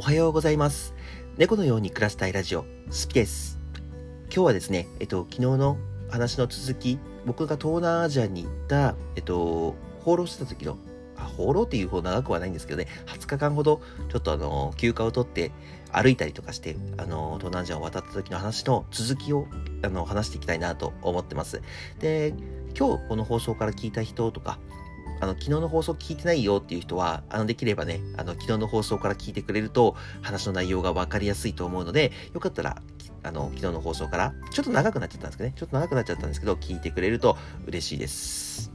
おはようございます。猫のように暮らしたいラジオ、好きです。今日はですね、えっと、昨日の話の続き、僕が東南アジアに行った、えっと、放浪してた時の、あ放浪っていうほど長くはないんですけどね、20日間ほど、ちょっとあの、休暇を取って歩いたりとかして、あの、東南アジアを渡った時の話の続きを、あの、話していきたいなと思ってます。で、今日この放送から聞いた人とか、あの、昨日の放送聞いてないよっていう人は、あの、できればね、あの、昨日の放送から聞いてくれると、話の内容がわかりやすいと思うので、よかったら、あの、昨日の放送から、ちょっと長くなっちゃったんですけどね、ちょっと長くなっちゃったんですけど、聞いてくれると嬉しいです。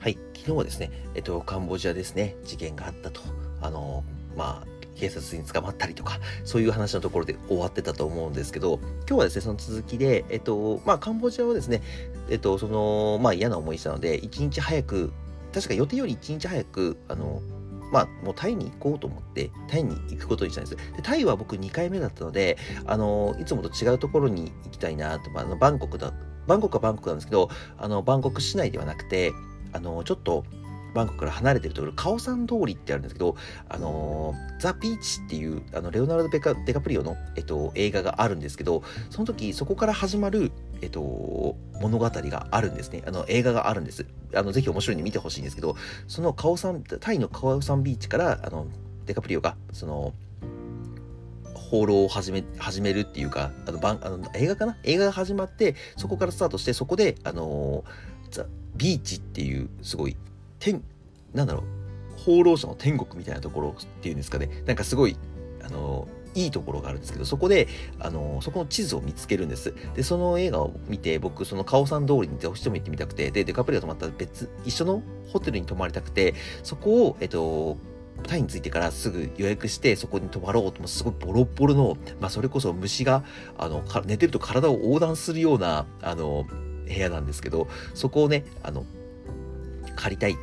はい、昨日はですね、えっと、カンボジアですね、事件があったと。あの、まあ、警察に捕まったりとか、そういう話のところで終わってたと思うんですけど、今日はですね、その続きで、えっと、まあ、カンボジアはですね、えっと、その、まあ、嫌な思いしたので、一日早く、確か予定より一日早く、あの、まあ、もうタイに行こうと思って、タイに行くことにしたんです。で、タイは僕2回目だったので、あの、いつもと違うところに行きたいなと、まあ、バンコクだ、バンコクはバンコクなんですけど、あの、バンコク市内ではなくて、あの、ちょっと、バンコクから離れてるところ、カオサン通りってあるんですけど、あのー、ザ・ビーチっていう、あの、レオナルド・デカデカプリオの、えっと、映画があるんですけど、その時、そこから始まる、えっと、物語があるんですね。あの、映画があるんです。あの、ぜひ面白いんで見てほしいんですけど、そのカオサン、タイのカオサンビーチから、あの、デカプリオが、その、放浪を始め、始めるっていうか、あの、番、あの、映画かな？映画が始まって、そこからスタートして、そこで、あのザ・ビーチっていう、すごい、天、なんだろう、放浪者の天国みたいなところっていうんですかね、なんかすごい、あの、いいところがあるんですけど、そこで、あの、そこの地図を見つけるんです。で、その映画を見て、僕、そのカオさん通りにどうしても行ってみたくて、で、デカプリが泊まった別、一緒のホテルに泊まりたくて、そこを、えっと、タイに着いてからすぐ予約してそこに泊まろうともすごいボロボロの、まあそれこそ虫が、あの、寝てると体を横断するような、あの、部屋なんですけど、そこをね、あの、借りたい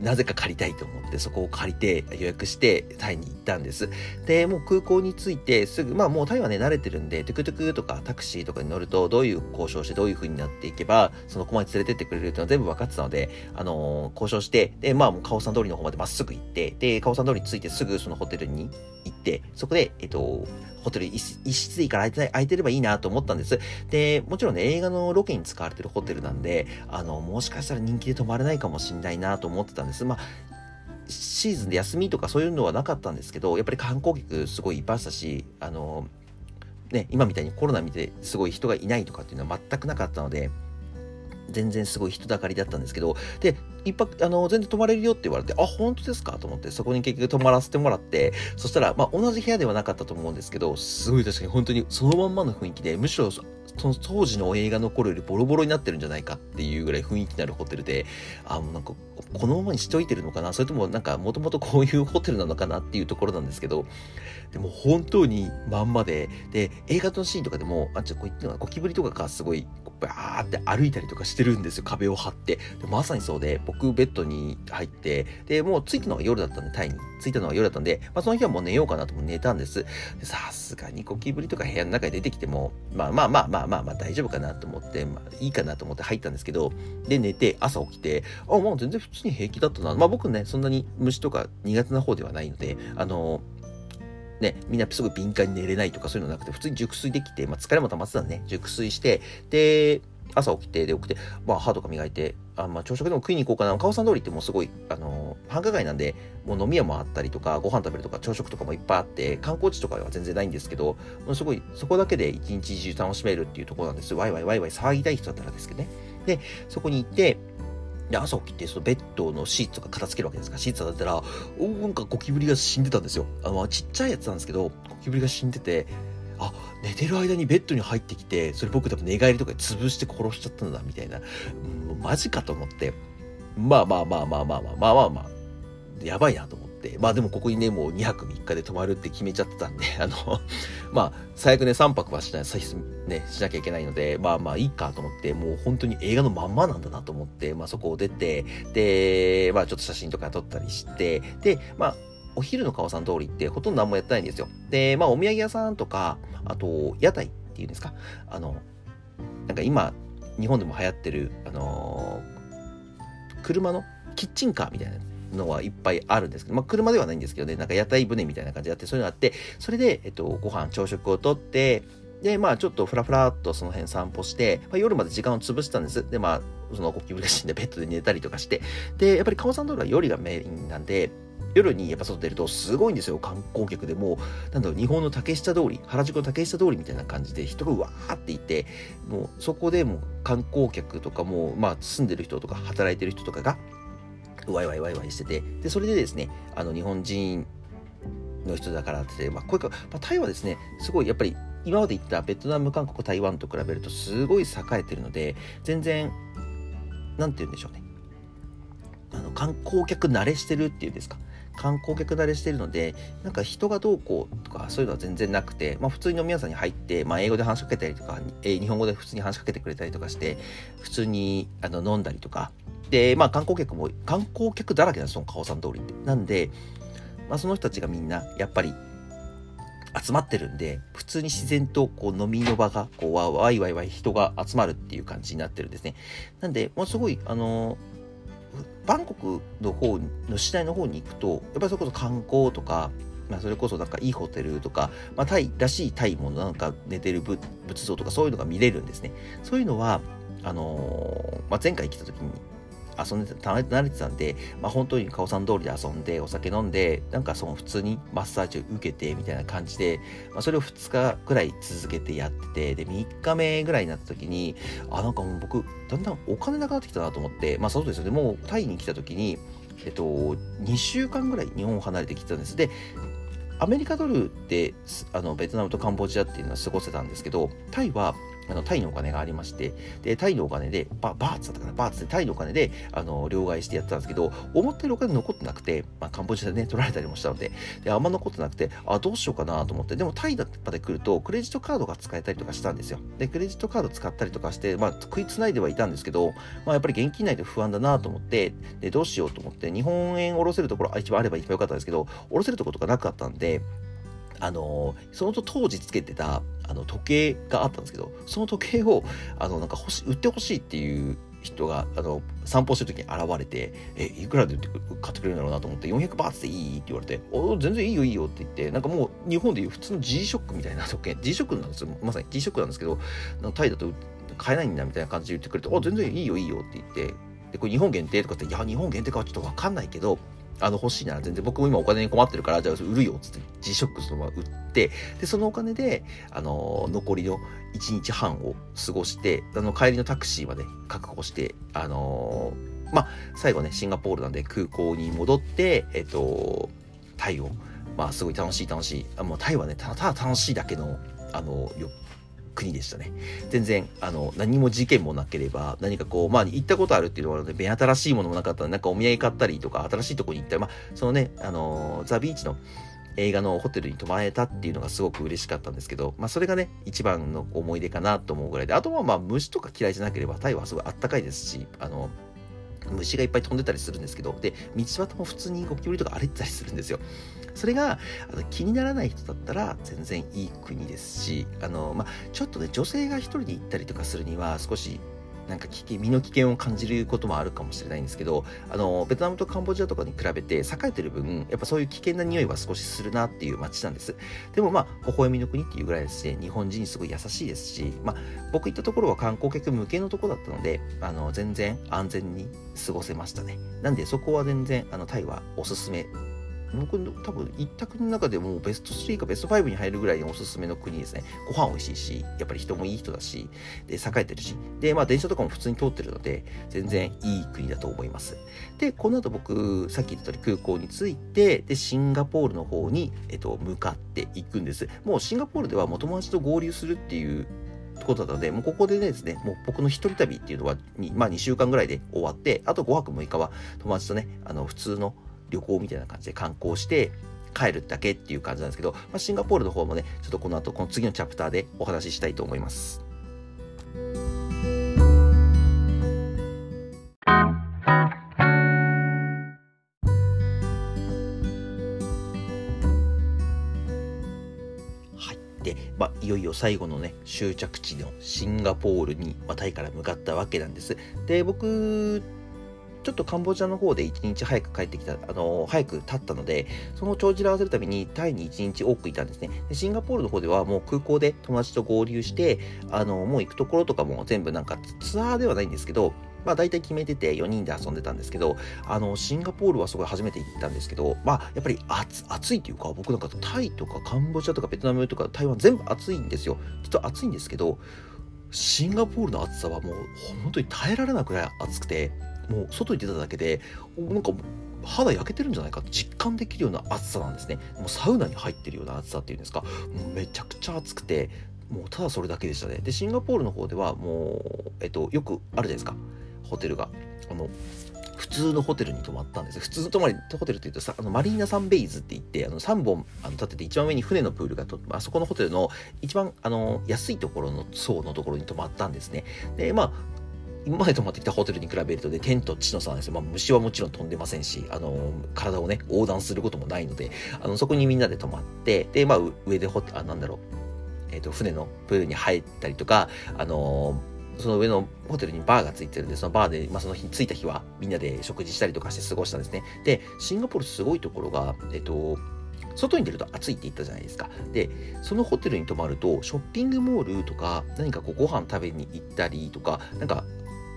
なぜか借りたいと思ってそこを借りて予約してタイに行ったんです。で、もう空港に着いてすぐ、まあもうタイはね慣れてるんで、トゥクトゥクとかタクシーとかに乗るとどういう交渉してどういう風になっていけば、その駒に連れてってくれるっていうのは全部分かってたので、あのー、交渉して、で、まあもうカオさん通りの方までまっすぐ行って、で、カオさん通りに着いてすぐそのホテルに行って、そこで、えっと、ホテル一室でいいから空いて、ればいいなと思ったんです。で、もちろんね、映画のロケに使われてるホテルなんで、あの、もしかしたら人気で泊まれないかもしんないなと思ってたんです。まあ、シーズンで休みとかそういうのはなかったんですけど、やっぱり観光客すごいいっぱいしたし、あの、ね、今みたいにコロナ見てすごい人がいないとかっていうのは全くなかったので、全然すごい人だかりだったんですけど、で、一泊、あの、全然泊まれるよって言われて、あ、本当ですか？と思って、そこに結局泊まらせてもらって、そしたら、まあ、同じ部屋ではなかったと思うんですけど、すごい確かに本当にそのまんまの雰囲気で、むしろ、その当時の映画の頃よりボロボロになってるんじゃないかっていうぐらい雰囲気のあるホテルで、あ、もうなんか、このままにしといてるのかな？それともなんか、もともとこういうホテルなのかなっていうところなんですけど、でも本当にまんまで、で、映画のシーンとかでも、あ、ちょ、こう言ってのはゴキブリとかがすごい、バーって歩いたりとかしてるんですよ。壁を張って。でまさにそうで、僕ベッドに入って、で、もう着いたのが夜だったんで、タイに。着いたのが夜だったんで、まあその日はもう寝ようかなと思って寝たんです。さすがにゴキブリとか部屋の中に出てきても、まあまあまあまあまあまあ大丈夫かなと思って、まあいいかなと思って入ったんですけど、で寝て朝起きて、あ、もう全然普通に平気だったな。まあ僕ね、そんなに虫とか苦手な方ではないので、あの、ね、みんなすぐ敏感に寝れないとかそういうのなくて、普通に熟睡できて、まあ、疲れも溜まってたんでね、熟睡して、で、朝起きて、で、起きて、まあ、歯とか磨いて、あまあ、朝食でも食いに行こうかな。川さん通りってもうすごい、あのー、繁華街なんで、もう飲み屋もあったりとか、ご飯食べるとか、朝食とかもいっぱいあって、観光地とかは全然ないんですけど、もうすごい、そこだけで一日中楽しめるっていうところなんです。ワイワイワイワイ騒ぎたい人だったらですけどね。で、そこに行って、で、朝起きて、そのベッドのシーツとか片付けるわけですから、シーツだったら、おなんかゴキブリが死んでたんですよ。あの、ちっちゃいやつなんですけど、ゴキブリが死んでて、あ、寝てる間にベッドに入ってきて、それ僕多分寝返りとかで潰して殺しちゃったんだ、みたいな。マジかと思って。まあまあまあまあまあまあまあまあまあ、やばいなと思って。まあでもここにね、もう2泊3日で泊まるって決めちゃってたんで、あの、まあ、最悪ね、3泊はしない、ね、しなきゃいけないので、まあまあいいかと思って、もう本当に映画のまんまなんだなと思って、まあそこを出て、で、まあちょっと写真とか撮ったりして、で、まあ、お昼の川さん通りってほとんど何もやってないんですよ。で、まあお土産屋さんとか、あと屋台っていうんですかあのなんか今日本でも流行ってるあの車のキッチンカーみたいなのはいっぱいあるんですけど、まあ、車ではないんですけどね、なんか屋台船みたいな感じであって、そういうのがあって、それで、えっと、ご飯、朝食をとって、で、まあ、ちょっとふらふらっとその辺散歩して、まあ、夜まで時間を潰したんです。で、まあ、そのゴキブリが死んでベッドで寝たりとかして、で、やっぱりカオさん道路は夜がメインなんで、夜にやっぱ外出るとすごいんですよ、観光客でもなんだろう、日本の竹下通り、原宿の竹下通りみたいな感じで人がわーっていて、もうそこでもう観光客とかも、まあ住んでる人とか働いてる人とかが、ワイワイワイワイしてて、で、それでですね、あの日本人の人だからって、まあ、こういうか、まあ、タイはですね、すごいやっぱり今まで行ったベトナム、韓国、台湾と比べるとすごい栄えてるので、全然、なんて言うんでしょうね。あの観光客慣れしてるっていうんですか。観光客慣れしてるので、なんか人がどうこうとかそういうのは全然なくて、まあ普通に飲み屋さんに入って、まあ英語で話しかけたりとか、えー、日本語で普通に話しかけてくれたりとかして、普通にあの飲んだりとか、で、まあ観光客も、観光客だらけなんですよ、カオさん通りって。なんで、まあその人たちがみんな、やっぱり集まってるんで、普通に自然とこう飲みの場が、こうわいわいわい人が集まるっていう感じになってるんですね。なんで、もうすごい、あのバンコクの方の市内の方に行くと、やっぱりそれこそ観光とか、まあ、それこそなんかいいホテルとか、まあ、タイらしいタイもなんか寝てる仏像とかそういうのが見れるんですね。そういうのは、あのー、まあ、前回来た時に遊んでた、慣れてたんで、まあ、本当にカオさん通りで遊んで、お酒飲んで、なんかその普通にマッサージを受けてみたいな感じで、まあ、それを2日ぐらい続けてやってて、で、3日目ぐらいになった時に、あ、なんかもう僕、だんだんお金なくなってきたなと思って、まあそうですよね、もうタイに来た時に、えっと、2週間ぐらい日本を離れてきてたんです。で、アメリカドルであのベトナムとカンボジアっていうのは過ごせたんですけど、タイはあの、タイのお金がありまして、で、タイのお金で、ババーツだったかな、バーツでタイのお金で、あの、両替してやってたんですけど、思ってるお金残ってなくて、まあ、カンボジアでね、取られたりもしたので、で、あんま残ってなくて、あ、どうしようかなと思って、でもタイだまで来ると、クレジットカードが使えたりとかしたんですよ。で、クレジットカード使ったりとかして、まあ、食いつないではいたんですけど、まあ、やっぱり現金ないと不安だなと思って、で、どうしようと思って、日本円下ろせるところ、一番あれば一番良かったんですけど、下ろせるところとかなかったんで、あのその当時つけてたあの時計があったんですけど、その時計を、あの、なんか欲し、売ってほしいっていう人が、あの、散歩してる時に現れて、え、いくらで買ってくれるんだろうなと思って、400バーツでいいって言われて、お全然いいよいいよって言って、なんかもう日本でいう普通の G-SHOCK みたいな時計、G-SHOCK なんですよ。まさに G-SHOCK なんですけど、タイだと買えないんだみたいな感じで言ってくれて、あ、全然いいよいいよって言って、で、これ日本限定とかって、いや、日本限定かはちょっとわかんないけど、あの、欲しいなら全然僕も今お金に困ってるから、じゃあ売るよっつって G ショックそのまま売って、で、そのお金で、あの、残りの1日半を過ごして、あの、帰りのタクシーまで確保して、あのまあ、最後ね、シンガポールなんで空港に戻って、えっと、タイを、まあ、すごい楽しい楽しい。あもうタイはね、ただただ楽しいだけの、あの、国でしたね。全然、あの、何も事件もなければ、何かこう、まあ、行ったことあるっていうのは、ね、目新しいものもなかったら、なんかお土産買ったりとか、新しいとこに行ったり、まあ、そのね、あの、ザ・ビーチの映画のホテルに泊まれたっていうのがすごく嬉しかったんですけど、まあ、それがね、一番の思い出かなと思うぐらいで、あとはまあ、虫とか嫌いじゃなければ、タイはすごいあったかいですし、あの、虫がいっぱい飛んでたりするんですけど、で、道端も普通にゴキブリとか歩いてたりするんですよ。それがあの気にならない人だったら全然いい国ですし、あの、まあ、ちょっとね、女性が一人で行ったりとかするには少しなんか危険、身の危険を感じることもあるかもしれないんですけど、あの、ベトナムとカンボジアとかに比べて栄えてる分、やっぱそういう危険な匂いは少しするなっていう街なんです。でもまあ、微笑みの国っていうぐらいですね、日本人すごい優しいですし、まあ、僕行ったところは観光客向けのとこだったので、あの、全然安全に過ごせましたね。なんでそこは全然、あの、タイはおすすめ僕の多分一択の中でもベスト3かベスト5に入るぐらいにおすすめの国ですね。ご飯美味しいし、やっぱり人もいい人だし、で、栄えてるし、で、まあ電車とかも普通に通ってるので、全然いい国だと思います。で、この後僕、さっき言った通り空港に着いて、で、シンガポールの方に、えっと、向かっていくんです。もうシンガポールではもう友達と合流するっていうことなので、もうここでですね、もう僕の一人旅っていうのは、まあ2週間ぐらいで終わって、あと5泊6日は友達とね、あの、普通の旅行みたいな感じで観光して帰るだけっていう感じなんですけど、まあ、シンガポールの方もね、ちょっとこの後、この次のチャプターでお話ししたいと思います。で、まあ、いよいよ最後のね、終着地のシンガポールに、まあ、タイから向かったわけなんです。で、僕、ちょっとカンボジアの方で1日早く帰ってきた、あの早く経ったので、その帳尻合わせるためにタイに1日多くいたんですね。でシンガポールの方ではもう空港で友達と合流して、あのもう行くところとかも全部なんかツアーではないんですけど、まあ大体決めてて4人で遊んでたんですけど、あの、シンガポールはすごい初めて行ったんですけど、まあやっぱり暑暑いというか、僕なんかタイとかカンボジアとかベトナムとか台湾全部暑いんですよ。実は暑いんですけど、シンガポールの暑さはもう本当に耐えられなくらい暑くて、もう外に出ただけで、なんか肌焼けてるんじゃないかと実感できるような暑さなんですね。もうサウナに入ってるような暑さっていうんですか、もうめちゃくちゃ暑くて、もうただそれだけでしたね。で、シンガポールの方ではもう、えっと、よくあるじゃないですか。ホテルが。あの、普通のホテルに泊まったんです。普通の泊まり、ホテルって言うとさ、あのマリーナサンベイズって言って、あの3本あの立てて一番上に船のプールがと、あそこのホテルの一番あの安いところの層のところに泊まったんですね。で、まあ、今まで泊まってきたホテルに比べるとで、天と地の差なんですよ。まあ、虫はもちろん飛んでませんし、あの、体をね、横断することもないので、あの、そこにみんなで泊まって、で、まあ、上でホあ、なんだろう、えっ、ー、と、船のプールに入ったりとか、あのその上のホテルにバーがついてるんで、そのバーで、まあ、その日、着いた日はみんなで食事したりとかして過ごしたんですね。で、シンガポールすごいところが、えっと、外に出ると暑いって言ったじゃないですか。で、そのホテルに泊まると、ショッピングモールとか、何かこうご飯食べに行ったりとか、なんか、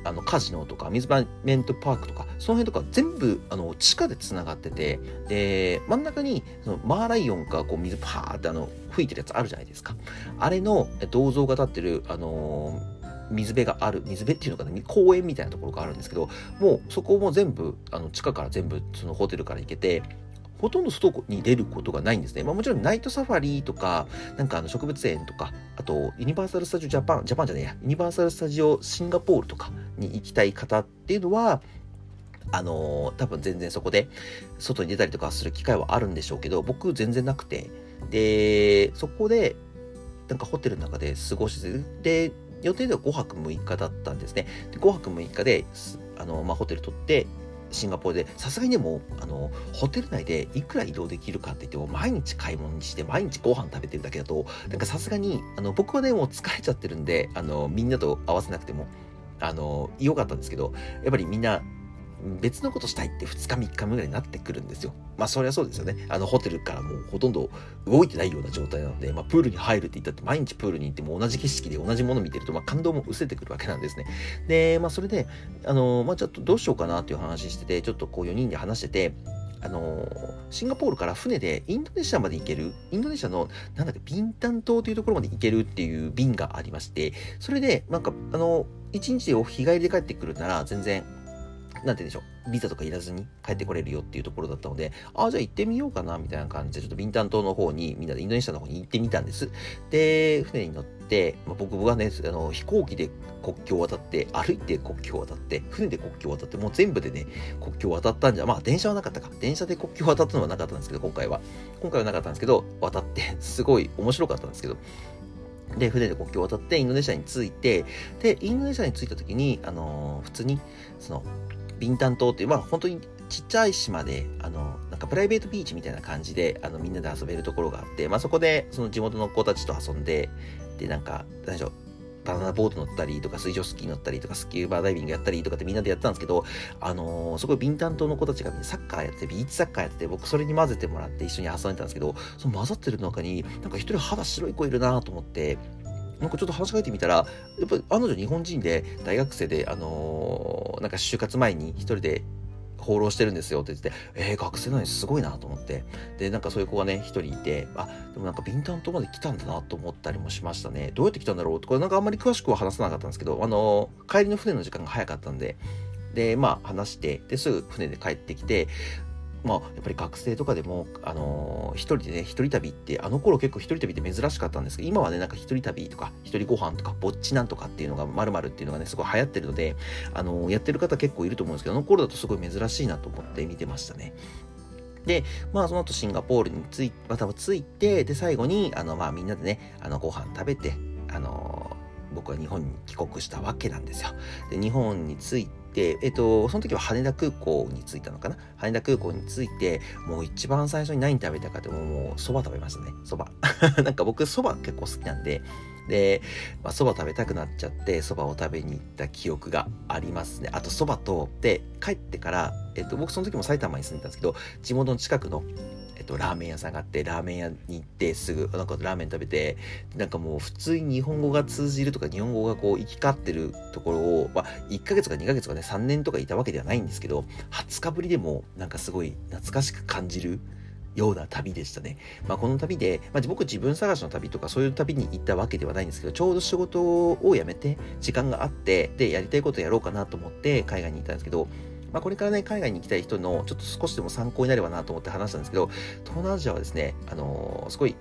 あのカジノとか水場メントパークとかその辺とか全部あの地下でつながっててで真ん中にそのマーライオンがこう水パーってあの吹いてるやつあるじゃないですか。あれの銅像が立ってるあのー水辺がある、水辺っていうのかな、公園みたいなところがあるんですけど、もうそこも全部、あの地下から全部そのホテルから行けて、ほとんど外に出ることがないんですね。まあ、もちろんナイトサファリとか、なんかあの植物園とか、あとユニバーサル・スタジオ・ジャパン、ジャパンじゃねえや、ユニバーサル・スタジオ・シンガポールとかに行きたい方っていうのは、あのー、多分全然そこで外に出たりとかする機会はあるんでしょうけど、僕全然なくて、で、そこで、なんかホテルの中で過ごして、で、予定では5泊6日だったんですね。で5泊6日で、あの、まあ、ホテル取って、シンガポールで、さすがにでも、あの、ホテル内でいくら移動できるかって言っても、毎日買い物にして、毎日ご飯食べてるだけだと、なんかさすがに、あの、僕はね、もう疲れちゃってるんで、あの、みんなと合わせなくても、あの、良かったんですけど、やっぱりみんな、別のことしたいって2日3日目ぐらいになってくるんですよ。まあそりゃそうですよね。あのホテルからもうほとんど動いてないような状態なので、まあプールに入るって言ったって毎日プールに行っても同じ景色で同じもの見てると、まあ感動も失せてくるわけなんですね。で、まあそれで、あの、まあちょっとどうしようかなっていう話してて、ちょっとこう4人で話してて、あのシンガポールから船でインドネシアまで行ける、インドネシアの、なんだっけ、ビンタン島というところまで行けるっていう便がありまして、それで、なんか、あの、1日でお日帰りで帰ってくるなら全然なんて言うんでしょう、ビザとかいらずに帰ってこれるよっていうところだったので、ああ、じゃあ行ってみようかな、みたいな感じで、ちょっとビンタン島の方に、みんなでインドネシアの方に行ってみたんです。で、船に乗って、まあ、僕はね、あの飛行機で国境を渡って、歩いて国境を渡って、船で国境を渡って、もう全部でね、国境を渡ったんじゃ、まあ電車はなかったか。電車で国境を渡ったのはなかったんですけど、今回は。今回はなかったんですけど、渡って、すごい面白かったんですけど、で、船で国境を渡ってインドネシアに着いて、で、インドネシアに着いた時に、あのー、普通に、その、ビンタン島っていう、まあ本当にちっちゃい島で、あの、なんかプライベートビーチみたいな感じで、あの、みんなで遊べるところがあって、まあそこで、その地元の子たちと遊んで、で、なんか、何でしょう、バナナボート乗ったりとか、水上スキー乗ったりとか、スキューバーダイビングやったりとかってみんなでやったんですけど、あのー、そこビンタン島の子たちがサッカーやってビーチサッカーやってて、僕それに混ぜてもらって一緒に遊んでたんですけど、その混ざってる中に、なんか一人肌白い子いるなと思って、なんかちょっと話しかけてみたら、やっぱりあの女日本人で大学生で、あのー、なんか就活前に一人で放浪してるんですよって言ってて、えー、学生なのにすごいなと思って。で、なんかそういう子がね、一人いて、あ、でもなんかビンタン島まで来たんだなと思ったりもしましたね。どうやって来たんだろう？とか、なんかあんまり詳しくは話さなかったんですけど、あのー、帰りの船の時間が早かったんで、で、まあ話して、で、すぐ船で帰ってきて、まあ、やっぱり学生とかでも、あのー、一人でね、一人旅って、あの頃結構一人旅って珍しかったんですけど、今はね、なんか一人旅とか、一人ご飯とか、ぼっちなんとかっていうのが、まるっていうのがね、すごい流行ってるので、あのー、やってる方結構いると思うんですけど、あの頃だとすごい珍しいなと思って見てましたね。で、まあその後シンガポールについ、また着いて、で、最後に、あの、まあみんなでね、あの、ご飯食べて、あのー僕は日本に帰国したわけなんですよ。で、日本に着いで、えっと、その時は羽田空港に着いたのかな？羽田空港に着いて、もう一番最初に何食べたかって、もう蕎麦食べましたね。蕎麦。なんか僕蕎麦結構好きなんで、で、まあ、蕎麦食べたくなっちゃって、蕎麦を食べに行った記憶がありますね。あと蕎麦と、で、帰ってから、えっと、僕その時も埼玉に住んでたんですけど、地元の近くの、えっと、ラーメン屋さんがあって、ラーメン屋に行ってすぐ、なんかラーメン食べて、なんかもう普通に日本語が通じるとか、日本語がこう行き交ってるところを、まあ、1ヶ月か2ヶ月かね、3年とかいたわけではないんですけど、20日ぶりでも、なんかすごい懐かしく感じる。ような旅でしたね。まあ、この旅で、まあ、僕自分探しの旅とかそういう旅に行ったわけではないんですけど、ちょうど仕事を辞めて時間があって、で、やりたいことやろうかなと思って海外に行ったんですけど、まあ、これからね、海外に行きたい人のちょっと少しでも参考になればなと思って話したんですけど、東南アジアはですね、あのー、すごい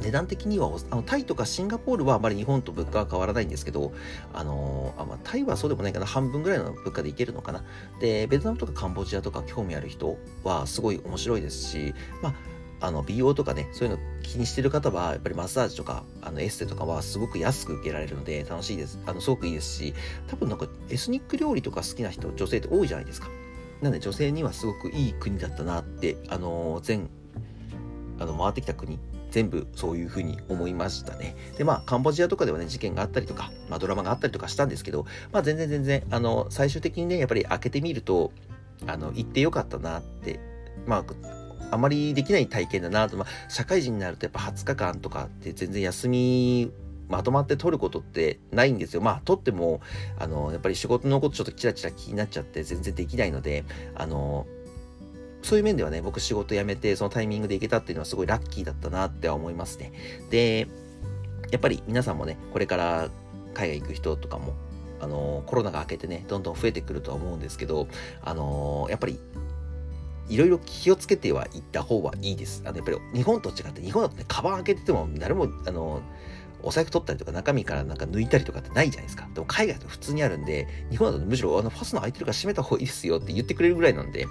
値段的にはあのタイとかシンガポールはあまり日本と物価は変わらないんですけど、あのー、あまあ、タイはそうでもないかな、半分ぐらいの物価でいけるのかな。で、ベトナムとかカンボジアとか興味ある人はすごい面白いですし、まあ、あの美容とかね、そういうの気にしてる方は、やっぱりマッサージとか、あのエステとかはすごく安く受けられるので楽しいです。あの、すごくいいですし、多分なんかエスニック料理とか好きな人、女性って多いじゃないですか。なんで女性にはすごくいい国だったなって、あのー、全、あの、回ってきた国、全部そういうふうに思いましたね。で、まあ、カンボジアとかではね、事件があったりとか、まあ、ドラマがあったりとかしたんですけど、まあ、全然全然、あの、最終的にね、やっぱり開けてみると、あの、行ってよかったなって、まあ、あまりできない体験だなと、まあ、社会人になるとやっぱ20日間とかって全然休みまとまって取ることってないんですよ。まあ、取っても、あの、やっぱり仕事のことちょっとチラチラ気になっちゃって全然できないので、あの、そういう面ではね、僕仕事辞めてそのタイミングで行けたっていうのはすごいラッキーだったなって思いますね。で、やっぱり皆さんもね、これから海外行く人とかも、あの、コロナが明けてね、どんどん増えてくるとは思うんですけど、あの、やっぱりいろいろ気をつけてはいった方はいいです。あの、やっぱり日本と違って、日本だとね、カバン開けてても誰も、あの、お財布取ったりとか中身からなんか抜いたりとかってないじゃないですか。でも海外だと普通にあるんで、日本だとむしろあのファスナー開いてるから閉めた方がいいですよって言ってくれるぐらいなんで、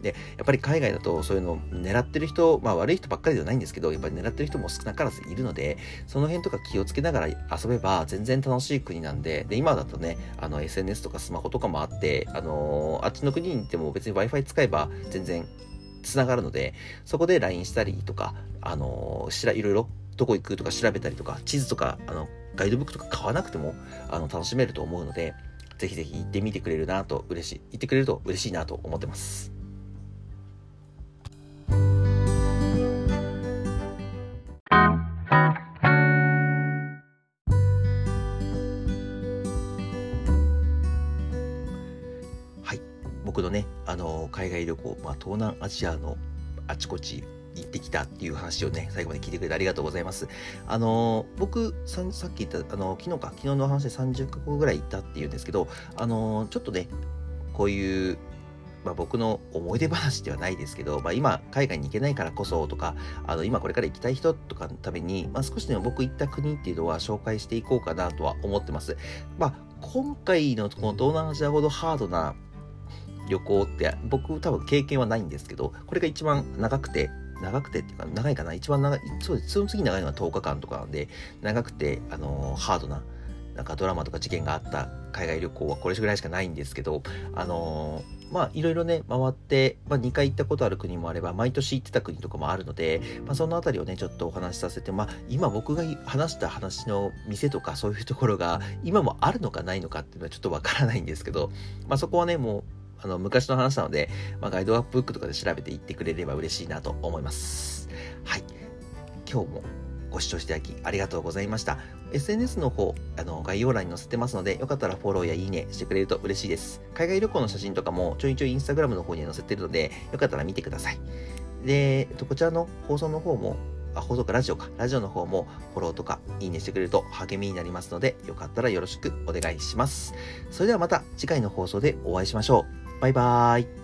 で、やっぱり海外だとそういうのを狙ってる人、まあ悪い人ばっかりではないんですけど、やっぱり狙ってる人も少なからずいるので、その辺とか気をつけながら遊べば全然楽しい国なんで、で、今だとね、あの SNS とかスマホとかもあって、あのー、あっちの国に行っても別に Wi-Fi 使えば全然つながるので、そこで LINE したりとか、あのー、しら、いろいろどこ行くとか調べたりとか、地図とか、あの、ガイドブックとか買わなくても、あの、楽しめると思うので、ぜひぜひ行ってみてくれるなと嬉しい、行ってくれると嬉しいなと思ってます。海旅行、まあ、東南アジアのあちこち行ってきたっていう話をね、最後まで聞いてくれてありがとうございます。あの僕さ、さっき言った、あの昨日か、昨日の話で30カ国ぐらい行ったっていうんですけど、あのちょっとね、こういう、まあ、僕の思い出話ではないですけど、まあ、今、海外に行けないからこそとか、あの今これから行きたい人とかのために、まあ、少しでも僕行った国っていうのは紹介していこうかなとは思ってます。まあ、今回のこの東南アジアほどハードな旅行って僕多分経験はないんですけど、これが一番長くて、長くてっていうか、長いかな？一番長い、そうです。その次長いのは10日間とかなんで、長くて、あの、ハードな、なんかドラマとか事件があった海外旅行はこれぐらいしかないんですけど、あのー、まあ、いろいろね、回って、まあ、2回行ったことある国もあれば、毎年行ってた国とかもあるので、まあ、そのあたりをね、ちょっとお話しさせて、まあ、今僕が話した話の店とかそういうところが、今もあるのかないのかっていうのはちょっとわからないんですけど、まあ、そこはね、もう、あの、昔の話なので、まあ、ガイドアップブックとかで調べていってくれれば嬉しいなと思います。はい。今日もご視聴していただきありがとうございました。SNS の方、あの、概要欄に載せてますので、よかったらフォローやいいねしてくれると嬉しいです。海外旅行の写真とかもちょいちょいインスタグラムの方に載せてるので、よかったら見てください。で、こちらの放送の方も、あ、放送かラジオか。ラジオの方もフォローとかいいねしてくれると励みになりますので、よかったらよろしくお願いします。それではまた次回の放送でお会いしましょう。バイバーイ。